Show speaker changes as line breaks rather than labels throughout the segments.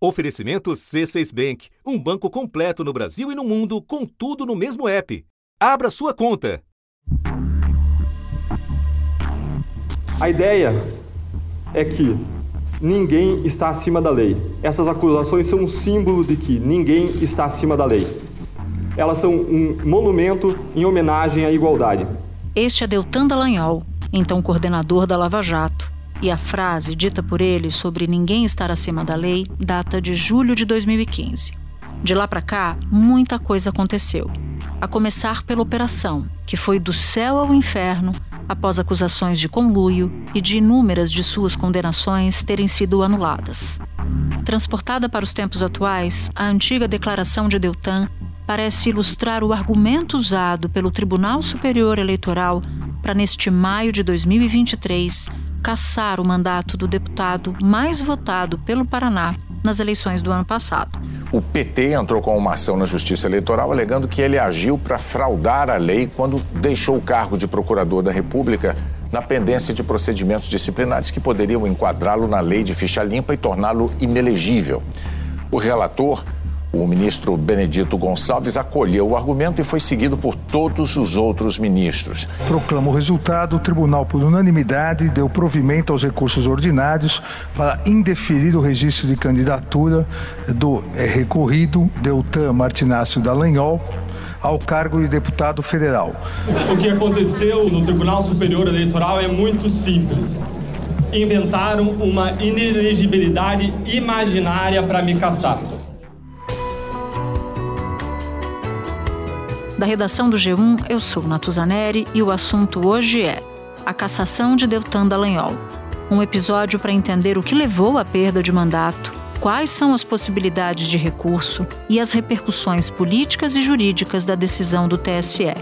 Oferecimento C6 Bank, um banco completo no Brasil e no mundo, com tudo no mesmo app. Abra sua conta.
A ideia é que ninguém está acima da lei. Essas acusações são um símbolo de que ninguém está acima da lei. Elas são um monumento em homenagem à igualdade.
Este é Deltan Dallagnol, então coordenador da Lava Jato e a frase dita por ele sobre ninguém estar acima da lei data de julho de 2015. De lá para cá, muita coisa aconteceu. A começar pela operação, que foi do céu ao inferno após acusações de conluio e de inúmeras de suas condenações terem sido anuladas. Transportada para os tempos atuais, a antiga declaração de Deltan parece ilustrar o argumento usado pelo Tribunal Superior Eleitoral para, neste maio de 2023, cassar o mandato do deputado mais votado pelo Paraná nas eleições do ano passado.
O PT entrou com uma ação na Justiça Eleitoral alegando que ele agiu para fraudar a lei quando deixou o cargo de procurador da República na pendência de procedimentos disciplinares que poderiam enquadrá-lo na lei de ficha limpa e torná-lo inelegível. O relator o ministro Benedito Gonçalves acolheu o argumento e foi seguido por todos os outros ministros.
Proclama o resultado, o tribunal, por unanimidade, deu provimento aos recursos ordinários para indeferir o registro de candidatura do é, recorrido Deltan Martinácio Dallagnol ao cargo de deputado federal.
O que aconteceu no Tribunal Superior Eleitoral é muito simples. Inventaram uma inelegibilidade imaginária para me caçar.
Da redação do G1, eu sou Natuzaneri e o assunto hoje é a cassação de Deltan Dallagnol. Um episódio para entender o que levou à perda de mandato, quais são as possibilidades de recurso e as repercussões políticas e jurídicas da decisão do TSE.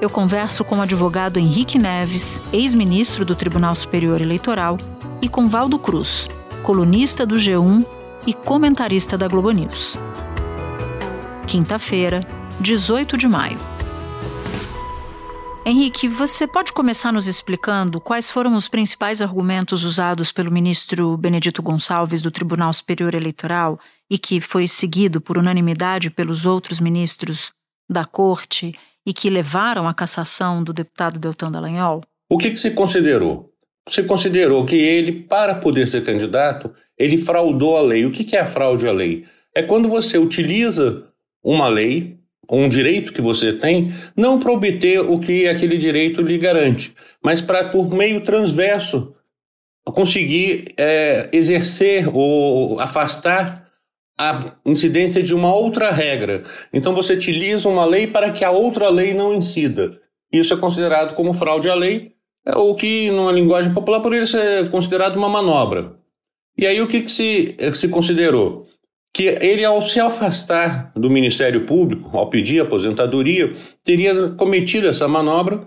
Eu converso com o advogado Henrique Neves, ex-ministro do Tribunal Superior Eleitoral, e com Valdo Cruz, colunista do G1 e comentarista da Globo News. Quinta-feira, 18 de maio. Henrique, você pode começar nos explicando quais foram os principais argumentos usados pelo ministro Benedito Gonçalves do Tribunal Superior Eleitoral e que foi seguido por unanimidade pelos outros ministros da Corte e que levaram à cassação do deputado Deltan Dallagnol?
O que, que se considerou? Se considerou que ele, para poder ser candidato, ele fraudou a lei. O que, que é a fraude à lei? É quando você utiliza uma lei um direito que você tem, não para obter o que aquele direito lhe garante, mas para, por meio transverso, conseguir é, exercer ou afastar a incidência de uma outra regra. Então você utiliza uma lei para que a outra lei não incida. Isso é considerado como fraude à lei, é, ou que, numa linguagem popular, poderia ser considerado uma manobra. E aí o que, que se, que se considerou? Que ele, ao se afastar do Ministério Público, ao pedir aposentadoria, teria cometido essa manobra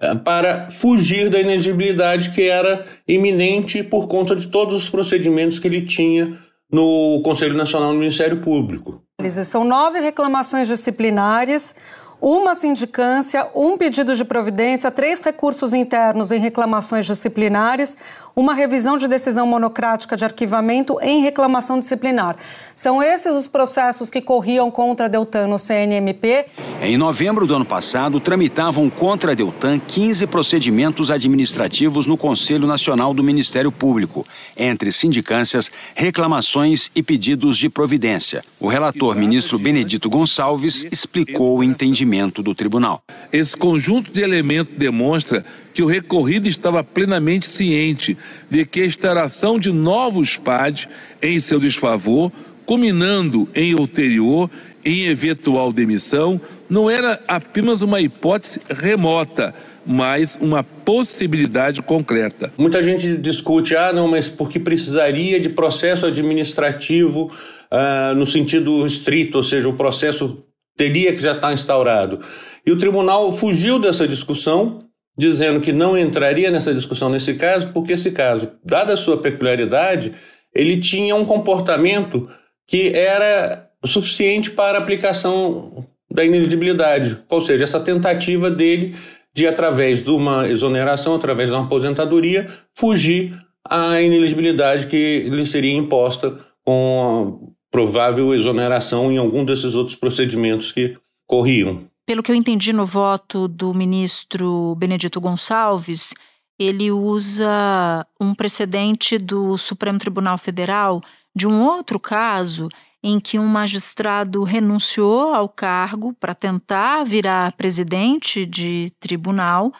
eh, para fugir da inelegibilidade que era iminente por conta de todos os procedimentos que ele tinha no Conselho Nacional do Ministério Público.
São nove reclamações disciplinares uma sindicância, um pedido de providência, três recursos internos em reclamações disciplinares, uma revisão de decisão monocrática de arquivamento em reclamação disciplinar. São esses os processos que corriam contra a Deltan no CNMP.
Em novembro do ano passado, tramitavam contra a Deltan 15 procedimentos administrativos no Conselho Nacional do Ministério Público, entre sindicâncias, reclamações e pedidos de providência. O relator, ministro Benedito Gonçalves, explicou o entendimento entendimento do tribunal.
Esse conjunto de elementos demonstra que o recorrido estava plenamente ciente de que a instalação de novos PAD em seu desfavor, culminando em ulterior em eventual demissão, não era apenas uma hipótese remota, mas uma possibilidade concreta.
Muita gente discute, ah, não, mas porque precisaria de processo administrativo uh, no sentido estrito, ou seja, o processo teria que já estar instaurado. E o tribunal fugiu dessa discussão, dizendo que não entraria nessa discussão nesse caso, porque esse caso, dada a sua peculiaridade, ele tinha um comportamento que era suficiente para a aplicação da ineligibilidade, ou seja, essa tentativa dele de, através de uma exoneração, através de uma aposentadoria, fugir à ineligibilidade que lhe seria imposta com provável exoneração em algum desses outros procedimentos que corriam.
Pelo que eu entendi no voto do ministro Benedito Gonçalves, ele usa um precedente do Supremo Tribunal Federal de um outro caso em que um magistrado renunciou ao cargo para tentar virar presidente de tribunal,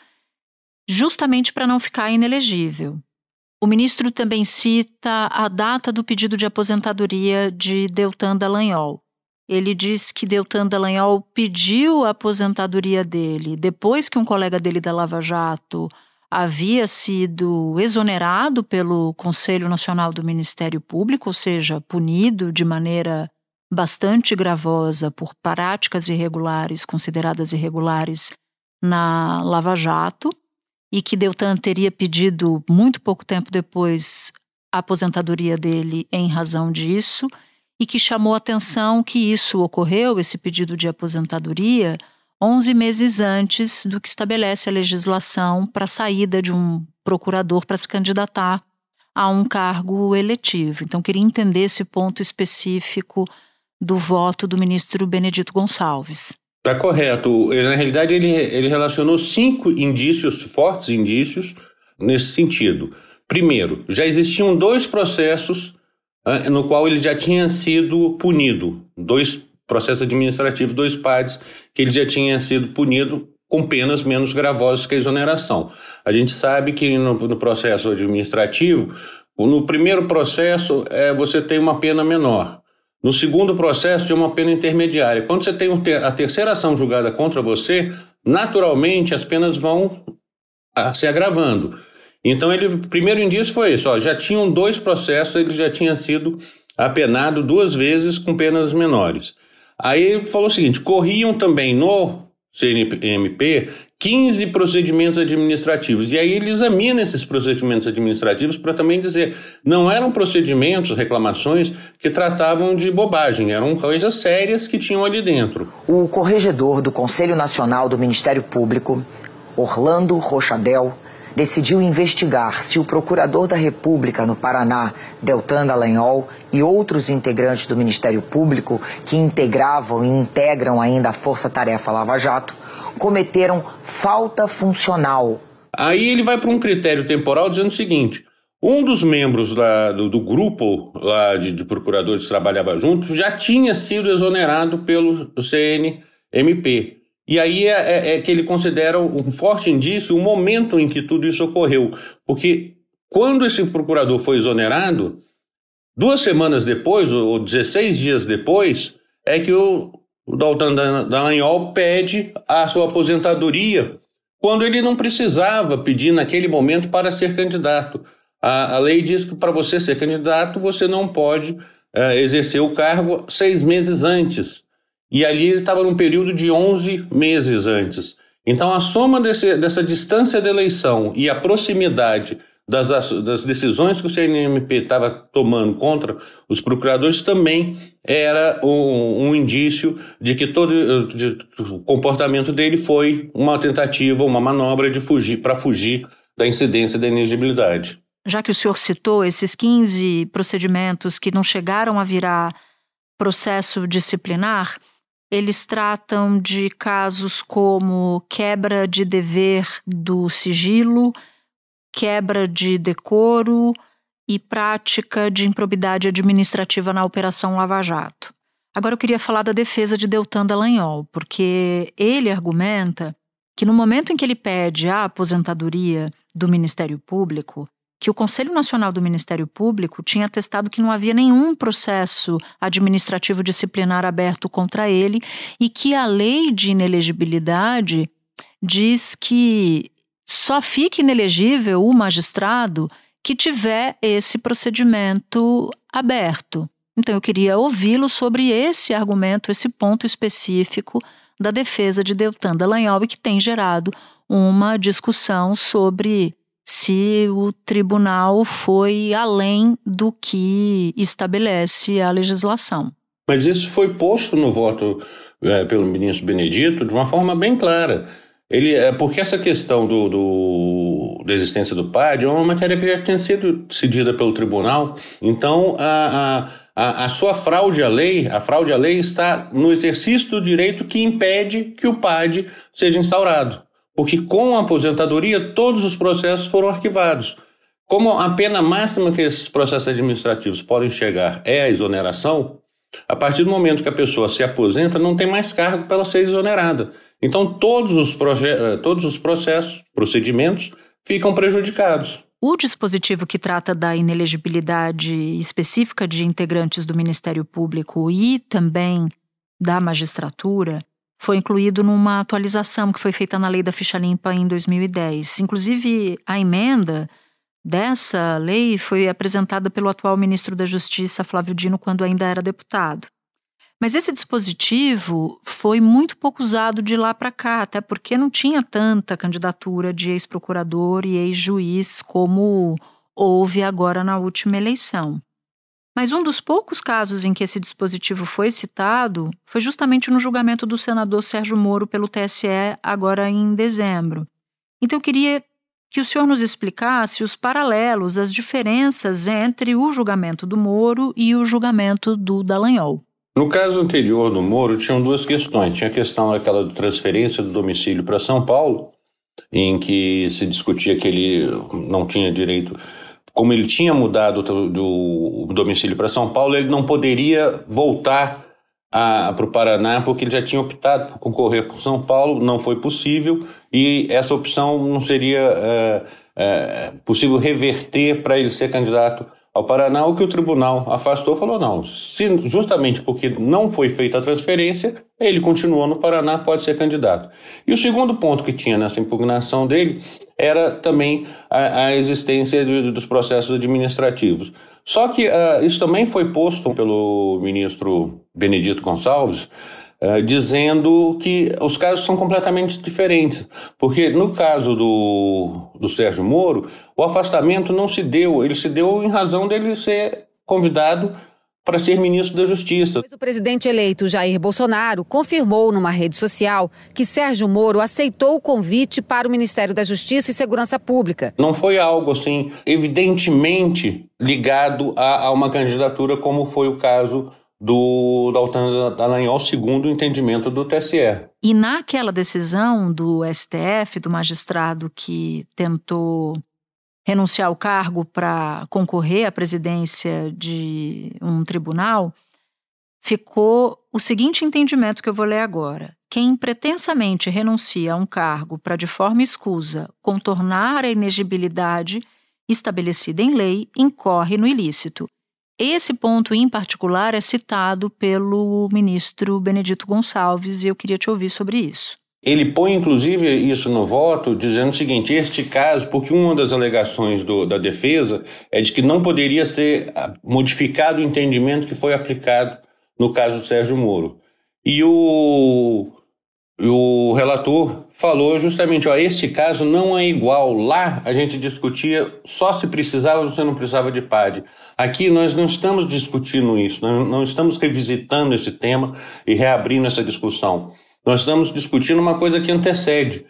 justamente para não ficar inelegível. O ministro também cita a data do pedido de aposentadoria de Deltan Dallagnol. Ele diz que Deltan Dallagnol pediu a aposentadoria dele depois que um colega dele da Lava Jato havia sido exonerado pelo Conselho Nacional do Ministério Público, ou seja, punido de maneira bastante gravosa por práticas irregulares consideradas irregulares na Lava Jato, e que Deltan teria pedido muito pouco tempo depois a aposentadoria dele em razão disso, e que chamou atenção que isso ocorreu, esse pedido de aposentadoria, 11 meses antes do que estabelece a legislação para a saída de um procurador para se candidatar a um cargo eletivo. Então, queria entender esse ponto específico do voto do ministro Benedito Gonçalves.
Está correto. Na realidade, ele, ele relacionou cinco indícios, fortes indícios, nesse sentido. Primeiro, já existiam dois processos uh, no qual ele já tinha sido punido, dois processo administrativo dois pares que ele já tinha sido punido com penas menos gravosas que a exoneração. A gente sabe que no, no processo administrativo, no primeiro processo, é, você tem uma pena menor. No segundo processo, tem uma pena intermediária. Quando você tem a terceira ação julgada contra você, naturalmente as penas vão se agravando. Então, ele, o primeiro indício foi isso: ó, já tinham dois processos, ele já tinha sido apenado duas vezes com penas menores. Aí ele falou o seguinte: corriam também no CNMP 15 procedimentos administrativos. E aí ele examina esses procedimentos administrativos para também dizer, não eram procedimentos, reclamações que tratavam de bobagem, eram coisas sérias que tinham ali dentro.
O corregedor do Conselho Nacional do Ministério Público, Orlando Rochadel, decidiu investigar se o procurador da República no Paraná, Deltan Dallagnol, e outros integrantes do Ministério Público que integravam e integram ainda a Força Tarefa Lava Jato cometeram falta funcional.
Aí ele vai para um critério temporal dizendo o seguinte: um dos membros lá, do, do, grupo lá de, de, procuradores que trabalhava junto já tinha sido exonerado pelo CNMP. E aí é, é, é, que ele considera um forte indício o momento em que tudo isso ocorreu. Porque quando esse procurador foi exonerado, duas semanas depois, ou 16 dias depois, é que o, o Dalton Dallagnol pede a sua aposentadoria, quando ele não precisava pedir naquele momento para ser candidato. A, a lei diz que para você ser candidato, você não pode é, exercer o cargo seis meses antes. E ali ele estava num período de 11 meses antes. Então, a soma desse, dessa distância da eleição e a proximidade das, das decisões que o CNMP estava tomando contra os procuradores também era um, um indício de que todo de, o comportamento dele foi uma tentativa, uma manobra de fugir para fugir da incidência da inegibilidade.
Já que o senhor citou esses 15 procedimentos que não chegaram a virar processo disciplinar, eles tratam de casos como quebra de dever do sigilo, quebra de decoro e prática de improbidade administrativa na Operação Lava Jato. Agora eu queria falar da defesa de Deltan Dallagnol, porque ele argumenta que no momento em que ele pede a aposentadoria do Ministério Público, que o Conselho Nacional do Ministério Público tinha atestado que não havia nenhum processo administrativo disciplinar aberto contra ele e que a lei de inelegibilidade diz que só fique inelegível o magistrado que tiver esse procedimento aberto. Então eu queria ouvi-lo sobre esse argumento, esse ponto específico da defesa de Deltan Dallagnol e que tem gerado uma discussão sobre se o tribunal foi além do que estabelece a legislação.
Mas isso foi posto no voto é, pelo ministro Benedito de uma forma bem clara. Ele, é, porque essa questão do, do da existência do PAD é uma matéria que já tinha sido decidida pelo tribunal. Então, a, a, a, sua fraude à lei, a fraude à lei está no exercício do direito que impede que o PAD seja instaurado. Porque com a aposentadoria, todos os processos foram arquivados. Como a pena máxima que esses processos administrativos podem chegar é a exoneração, a partir do momento que a pessoa se aposenta, não tem mais cargo para ela ser exonerada. Então, todos os, eh, todos os processos, procedimentos, ficam prejudicados.
O dispositivo que trata da inelegibilidade específica de integrantes do Ministério Público e também da magistratura foi incluído numa atualização que foi feita na Lei da Ficha Limpa em 2010. Inclusive, a emenda dessa lei foi apresentada pelo atual ministro da Justiça, Flávio Dino, quando ainda era deputado. Mas esse dispositivo foi muito pouco usado de lá para cá, até porque não tinha tanta candidatura de ex-procurador e ex-juiz como houve agora na última eleição. Mas um dos poucos casos em que esse dispositivo foi citado foi justamente no julgamento do senador Sérgio Moro pelo TSE, agora em dezembro. Então eu queria que o senhor nos explicasse os paralelos, as diferenças entre o julgamento do Moro e o julgamento do Dallagnol.
No caso anterior do Moro, tinham duas questões. Tinha a questão daquela de transferência do domicílio para São Paulo, em que se discutia que ele não tinha direito. Como ele tinha mudado do, do domicílio para São Paulo, ele não poderia voltar para o Paraná porque ele já tinha optado por concorrer por São Paulo, não foi possível e essa opção não seria é, é, possível reverter para ele ser candidato ao Paraná, o que o tribunal afastou falou: não, se, justamente porque não foi feita a transferência, ele continuou no Paraná, pode ser candidato. E o segundo ponto que tinha nessa impugnação dele era também a, a existência do, dos processos administrativos. Só que uh, isso também foi posto pelo ministro Benedito Gonçalves. Uh, dizendo que os casos são completamente diferentes. Porque no caso do, do Sérgio Moro, o afastamento não se deu, ele se deu em razão dele ser convidado para ser ministro da Justiça.
O presidente eleito Jair Bolsonaro confirmou numa rede social que Sérgio Moro aceitou o convite para o Ministério da Justiça e Segurança Pública.
Não foi algo assim evidentemente ligado a, a uma candidatura como foi o caso do Daltan Dallagnol, segundo o entendimento do TSE.
E naquela decisão do STF, do magistrado que tentou renunciar ao cargo para concorrer à presidência de um tribunal, ficou o seguinte entendimento que eu vou ler agora. Quem pretensamente renuncia a um cargo para, de forma escusa, contornar a inegibilidade estabelecida em lei, incorre no ilícito esse ponto em particular é citado pelo ministro Benedito Gonçalves e eu queria te ouvir sobre isso.
Ele põe, inclusive, isso no voto, dizendo o seguinte: este caso, porque uma das alegações do, da defesa é de que não poderia ser ah, modificado o entendimento que foi aplicado no caso do Sérgio Moro. E o, o relator falou justamente, ó, este caso não é igual. Lá a gente discutia só se precisava ou se não precisava de PAD. Aqui nós não estamos discutindo isso, não estamos revisitando esse tema e reabrindo essa discussão. Nós estamos discutindo uma coisa que antecede.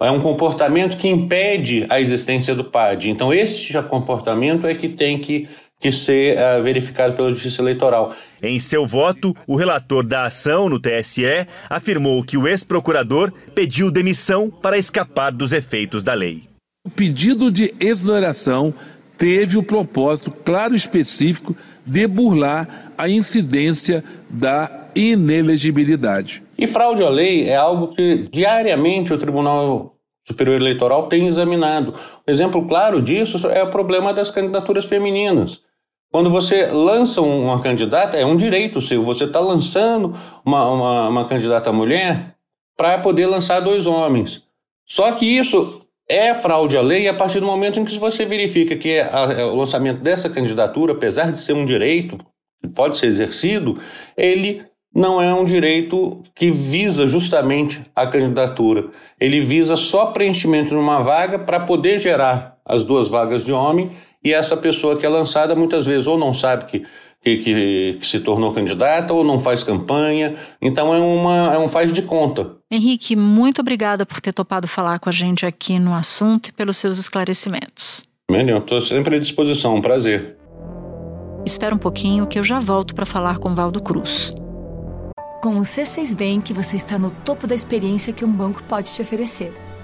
É um comportamento que impede a existência do PAD. Então, este comportamento é que tem que que ser uh, verificado pela Justiça Eleitoral.
Em seu voto, o relator da ação no TSE afirmou que o ex-procurador pediu demissão para escapar dos efeitos da lei.
O pedido de exoneração teve o propósito claro e específico de burlar a incidência da inelegibilidade.
E fraude à lei é algo que diariamente o Tribunal Superior Eleitoral tem examinado. Um exemplo claro disso é o problema das candidaturas femininas. Quando você lança uma candidata, é um direito seu. Você está lançando uma, uma, uma candidata mulher para poder lançar dois homens. Só que isso é fraude à lei a partir do momento em que você verifica que a, o lançamento dessa candidatura, apesar de ser um direito que pode ser exercido, ele não é um direito que visa justamente a candidatura. Ele visa só preenchimento de uma vaga para poder gerar as duas vagas de homem e essa pessoa que é lançada muitas vezes ou não sabe que, que, que, que se tornou candidata ou não faz campanha. Então é, uma, é um faz de conta.
Henrique, muito obrigada por ter topado falar com a gente aqui no assunto e pelos seus esclarecimentos.
Melhor, estou sempre à disposição, um prazer.
Espera um pouquinho que eu já volto para falar com Valdo Cruz.
Com o C6 Bank, você está no topo da experiência que um banco pode te oferecer.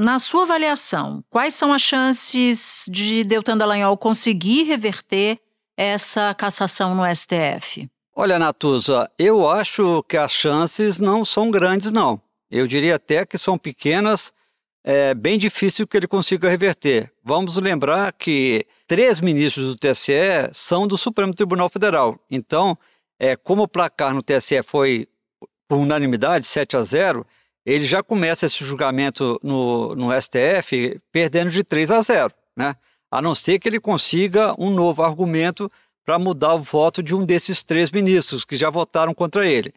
Na sua avaliação, quais são as chances de Deltan Dallagnol conseguir reverter essa cassação no STF?
Olha, Natuza, eu acho que as chances não são grandes, não. Eu diria até que são pequenas, é bem difícil que ele consiga reverter. Vamos lembrar que três ministros do TSE são do Supremo Tribunal Federal. Então, é, como o placar no TSE foi por unanimidade, 7 a 0, ele já começa esse julgamento no, no STF perdendo de 3 a 0, né? A não ser que ele consiga um novo argumento para mudar o voto de um desses três ministros que já votaram contra ele.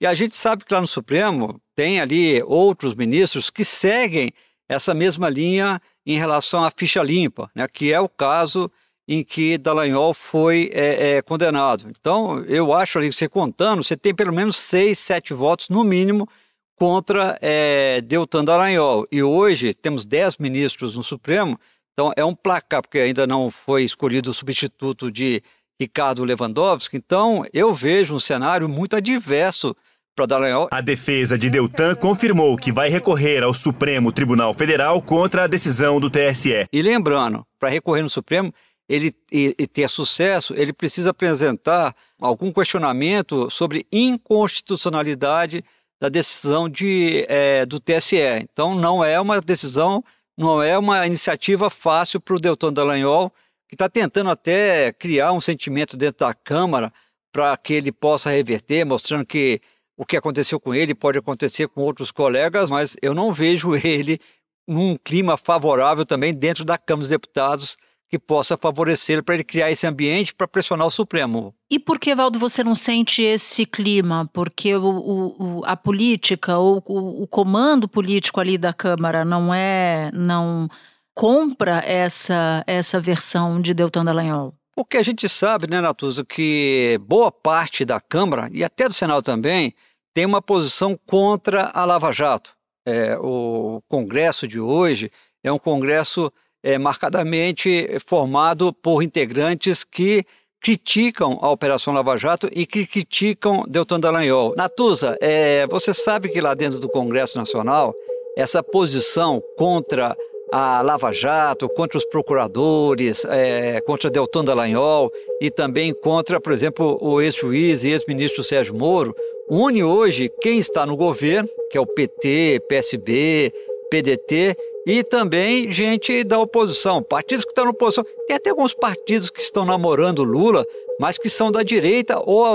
E a gente sabe que lá no Supremo tem ali outros ministros que seguem essa mesma linha em relação à ficha limpa, né? que é o caso em que Dallagnol foi é, é, condenado. Então, eu acho ali que você contando, você tem pelo menos seis, sete votos, no mínimo, contra é, Deltan Dallagnol. E hoje temos dez ministros no Supremo, então é um placar, porque ainda não foi escolhido o substituto de Ricardo Lewandowski. Então, eu vejo um cenário muito adverso para Dallagnol.
A defesa de Deltan confirmou que vai recorrer ao Supremo Tribunal Federal contra a decisão do TSE.
E lembrando, para recorrer no Supremo, ele e, e ter sucesso, ele precisa apresentar algum questionamento sobre inconstitucionalidade da decisão de, é, do TSE. Então, não é uma decisão, não é uma iniciativa fácil para o Deltan Dallagnol, que está tentando até criar um sentimento dentro da Câmara para que ele possa reverter, mostrando que o que aconteceu com ele pode acontecer com outros colegas, mas eu não vejo ele num clima favorável também dentro da Câmara dos Deputados que possa favorecer para ele criar esse ambiente para pressionar o Supremo.
E por que, Valdo, você não sente esse clima? Porque o, o, a política ou o, o, comando político ali da Câmara não é, não compra essa essa versão de Deltan Dallagnol?
Porque a gente sabe, né, Natuza, que boa parte da Câmara e até do Senado também tem uma posição contra a Lava Jato. É, o Congresso de hoje é um Congresso é, marcadamente formado por integrantes que criticam a Operação Lava Jato e que criticam Deltan Dallagnol. Natuza, é, você sabe que lá dentro do Congresso Nacional, essa posição contra a Lava Jato, contra os procuradores, é, contra Deltan Dallagnol e também contra, por exemplo, o ex-juiz e ex-ministro Sérgio Moro, une hoje quem está no governo, que é o PT, PSB, PDT, e também gente da oposição, partidos que estão na oposição. Tem até alguns partidos que estão namorando Lula, mas que são da direita ou,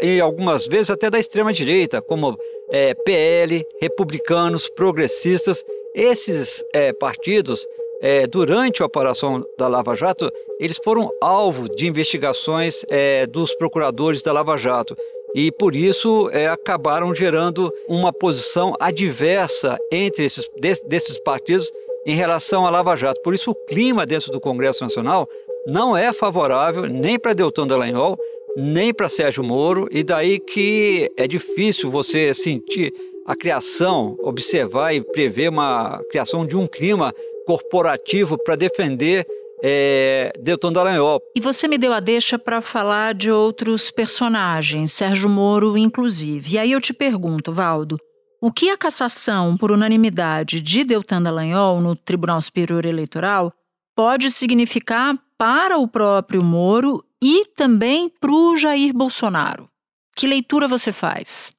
e algumas vezes, até da extrema-direita, como é, PL, republicanos, progressistas. Esses é, partidos, é, durante a operação da Lava Jato, eles foram alvo de investigações é, dos procuradores da Lava Jato e por isso é, acabaram gerando uma posição adversa entre esses desses partidos em relação à Lava Jato. Por isso o clima dentro do Congresso Nacional não é favorável nem para Deltan Dallagnol, nem para Sérgio Moro, e daí que é difícil você sentir a criação, observar e prever uma criação de um clima corporativo para defender é, Deltan Dallagnol.
E você me deu a deixa para falar de outros personagens, Sérgio Moro inclusive. E aí eu te pergunto, Valdo, o que a cassação por unanimidade de Deltan Dallagnol no Tribunal Superior Eleitoral pode significar para o próprio Moro e também para o Jair Bolsonaro? Que leitura você faz?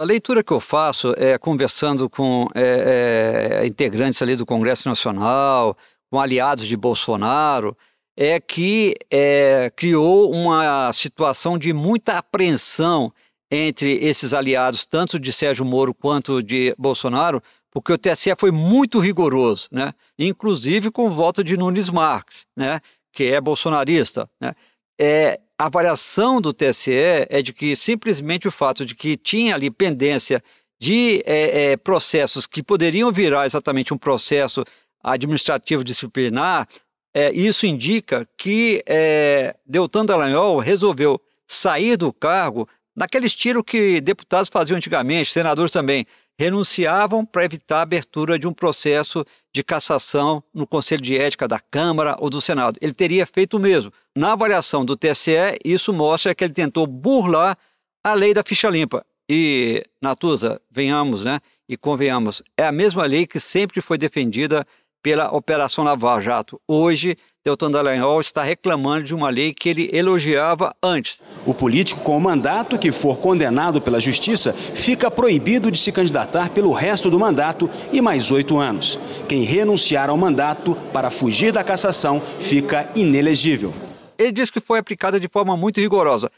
A leitura que eu faço é conversando com é, é, integrantes ali do Congresso Nacional, com aliados de Bolsonaro, é que é, criou uma situação de muita apreensão entre esses aliados, tanto de Sérgio Moro quanto de Bolsonaro, porque o TSE foi muito rigoroso, né? inclusive com o voto de Nunes Marques, né? que é bolsonarista. Né? É, a avaliação do TSE é de que simplesmente o fato de que tinha ali pendência de é, é, processos que poderiam virar exatamente um processo administrativo disciplinar, é, isso indica que é, Deltan Dallagnol resolveu sair do cargo naquele estilo que deputados faziam antigamente, senadores também, renunciavam para evitar a abertura de um processo de cassação no Conselho de Ética da Câmara ou do Senado. Ele teria feito o mesmo. Na avaliação do TSE, isso mostra que ele tentou burlar a lei da ficha limpa. E, Natuza, venhamos, né? E convenhamos, é a mesma lei que sempre foi defendida pela Operação Lava Jato. Hoje, Deltan Dallagnol está reclamando de uma lei que ele elogiava antes.
O político com o mandato que for condenado pela Justiça fica proibido de se candidatar pelo resto do mandato e mais oito anos. Quem renunciar ao mandato para fugir da cassação fica inelegível.
Ele diz que foi aplicada de forma muito rigorosa.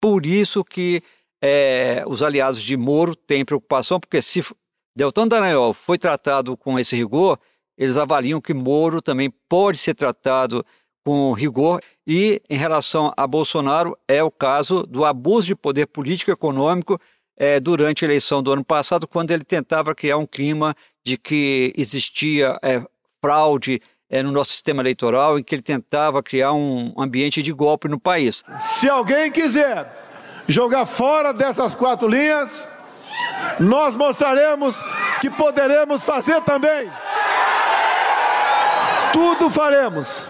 Por isso que é, os aliados de Moro têm preocupação, porque se Deltan Dallagnol foi tratado com esse rigor, eles avaliam que Moro também pode ser tratado com rigor. E em relação a Bolsonaro, é o caso do abuso de poder político e econômico é, durante a eleição do ano passado, quando ele tentava criar um clima de que existia é, fraude é, no nosso sistema eleitoral, em que ele tentava criar um ambiente de golpe no país.
Se alguém quiser jogar fora dessas quatro linhas, nós mostraremos que poderemos fazer também. Tudo faremos,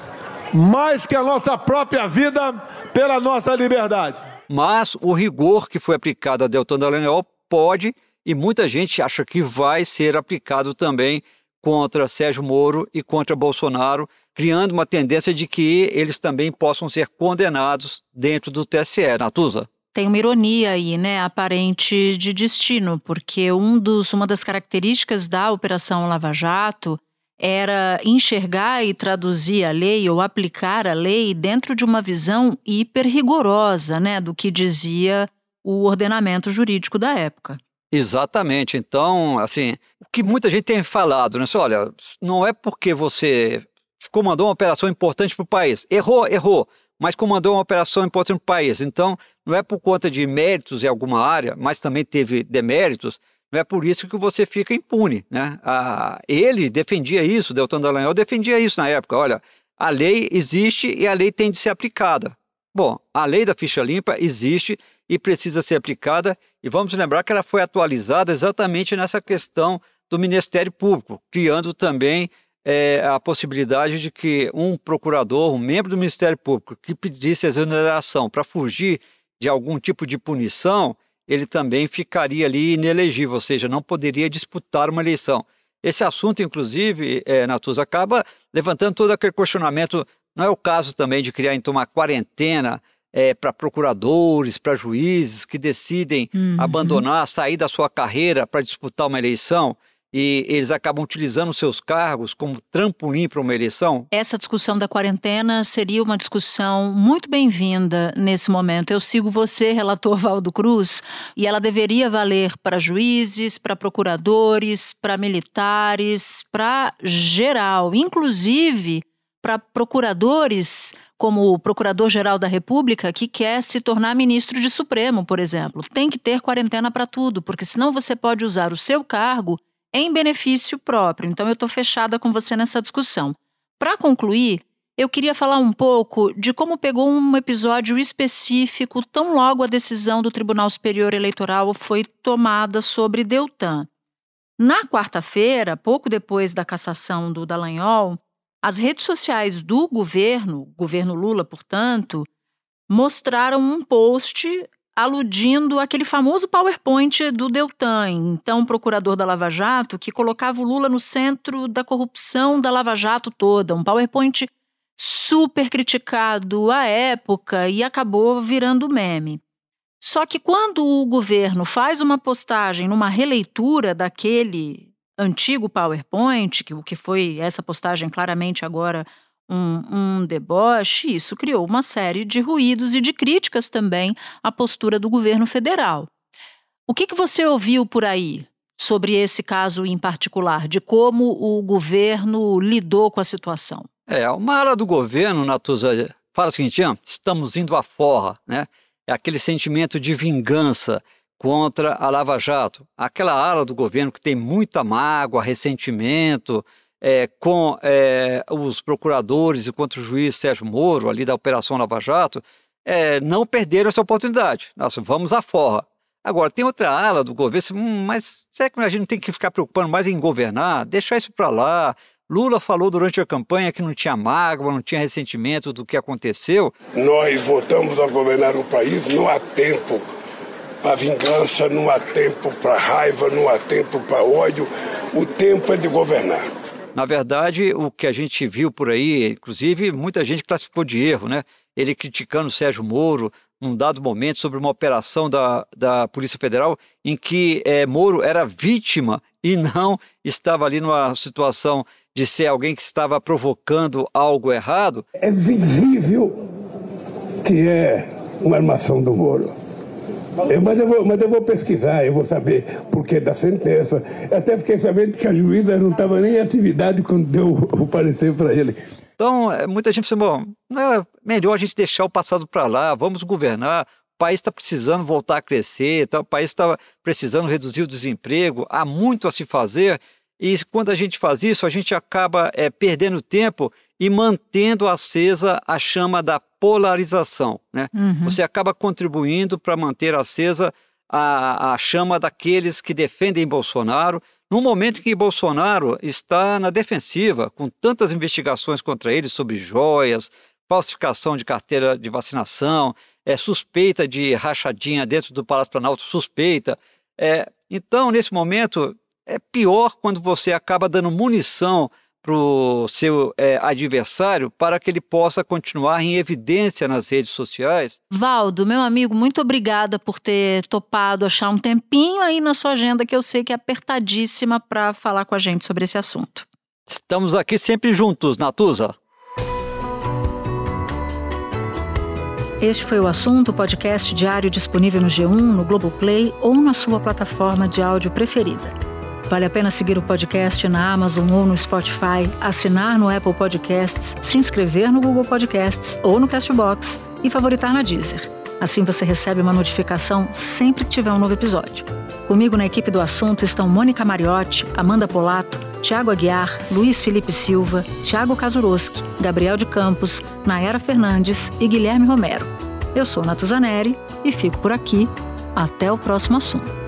mais que a nossa própria vida pela nossa liberdade.
Mas o rigor que foi aplicado a Deltan Dallagnol pode e muita gente acha que vai ser aplicado também contra Sérgio Moro e contra Bolsonaro, criando uma tendência de que eles também possam ser condenados dentro do TSE, Natuza.
Tem uma ironia aí, né, aparente de destino, porque um dos, uma das características da Operação Lava Jato era enxergar e traduzir a lei ou aplicar a lei dentro de uma visão hiper rigorosa, né, do que dizia o ordenamento jurídico da época.
Exatamente. Então, assim, o que muita gente tem falado, né? Olha, não é porque você comandou uma operação importante para o país. Errou, errou, mas comandou uma operação importante para o país. Então, não é por conta de méritos em alguma área, mas também teve deméritos não é por isso que você fica impune. Né? Ah, ele defendia isso, Deltan Dallagnol defendia isso na época. Olha, a lei existe e a lei tem de ser aplicada. Bom, a lei da ficha limpa existe e precisa ser aplicada, e vamos lembrar que ela foi atualizada exatamente nessa questão do Ministério Público, criando também é, a possibilidade de que um procurador, um membro do Ministério Público que pedisse exoneração para fugir de algum tipo de punição, ele também ficaria ali inelegível, ou seja, não poderia disputar uma eleição. Esse assunto, inclusive, é, Natuza, acaba levantando todo aquele questionamento. Não é o caso também de criar então uma quarentena é, para procuradores, para juízes que decidem uhum. abandonar, sair da sua carreira para disputar uma eleição? E eles acabam utilizando seus cargos como trampolim para uma eleição?
Essa discussão da quarentena seria uma discussão muito bem-vinda nesse momento. Eu sigo você, relator Valdo Cruz, e ela deveria valer para juízes, para procuradores, para militares, para geral, inclusive para procuradores como o Procurador-Geral da República, que quer se tornar ministro de Supremo, por exemplo. Tem que ter quarentena para tudo, porque senão você pode usar o seu cargo em benefício próprio. Então, eu estou fechada com você nessa discussão. Para concluir, eu queria falar um pouco de como pegou um episódio específico tão logo a decisão do Tribunal Superior Eleitoral foi tomada sobre Deltan. Na quarta-feira, pouco depois da cassação do Dallagnol, as redes sociais do governo, governo Lula, portanto, mostraram um post aludindo aquele famoso PowerPoint do Deltan, então procurador da Lava Jato, que colocava o Lula no centro da corrupção da Lava Jato toda. Um PowerPoint super criticado à época e acabou virando meme. Só que quando o governo faz uma postagem numa releitura daquele antigo PowerPoint, que o que foi essa postagem claramente agora um, um deboche, isso criou uma série de ruídos e de críticas também à postura do governo federal. O que, que você ouviu por aí sobre esse caso em particular, de como o governo lidou com a situação?
É, uma ala do governo, Natuza, fala o seguinte: ah, estamos indo à forra, né? É aquele sentimento de vingança contra a Lava Jato. Aquela ala do governo que tem muita mágoa, ressentimento é, com é, os procuradores e contra o juiz Sérgio Moro, ali da Operação Lava Jato, é, não perderam essa oportunidade. Nós vamos à forra. Agora, tem outra ala do governo, hum, mas será que a gente não tem que ficar preocupando mais em governar? Deixar isso para lá. Lula falou durante a campanha que não tinha mágoa, não tinha ressentimento do que aconteceu.
Nós votamos a governar o país, não há tempo para vingança, não há tempo para raiva, não há tempo para ódio. O tempo é de governar.
Na verdade, o que a gente viu por aí, inclusive muita gente classificou de erro, né? Ele criticando o Sérgio Moro, num dado momento sobre uma operação da, da Polícia Federal em que é, Moro era vítima e não estava ali numa situação de ser alguém que estava provocando algo errado.
É visível que é uma armação do Moro. Eu, mas, eu vou, mas eu vou pesquisar, eu vou saber por que da sentença. Eu até fiquei sabendo que a juíza não estava nem em atividade quando deu o parecer para ele.
Então, é, muita gente pensa, bom, não é melhor a gente deixar o passado para lá, vamos governar, o país está precisando voltar a crescer, tá, o país está precisando reduzir o desemprego, há muito a se fazer, e quando a gente faz isso, a gente acaba é, perdendo tempo e mantendo acesa a chama da polarização. Né? Uhum. Você acaba contribuindo para manter acesa a, a chama daqueles que defendem Bolsonaro, no momento em que Bolsonaro está na defensiva, com tantas investigações contra ele sobre joias, falsificação de carteira de vacinação, é, suspeita de rachadinha dentro do Palácio Planalto, suspeita. É, então, nesse momento, é pior quando você acaba dando munição para o seu é, adversário para que ele possa continuar em evidência nas redes sociais.
Valdo, meu amigo, muito obrigada por ter topado achar um tempinho aí na sua agenda que eu sei que é apertadíssima para falar com a gente sobre esse assunto.
Estamos aqui sempre juntos, Natuza.
Este foi o assunto, podcast diário disponível no G1, no Globoplay ou na sua plataforma de áudio preferida. Vale a pena seguir o podcast na Amazon ou no Spotify, assinar no Apple Podcasts, se inscrever no Google Podcasts ou no Castbox e favoritar na Deezer. Assim você recebe uma notificação sempre que tiver um novo episódio. Comigo na equipe do assunto estão Mônica Mariotti, Amanda Polato, Tiago Aguiar, Luiz Felipe Silva, Tiago Kazuroski, Gabriel de Campos, Nayara Fernandes e Guilherme Romero. Eu sou Natuzaneri e fico por aqui. Até o próximo assunto.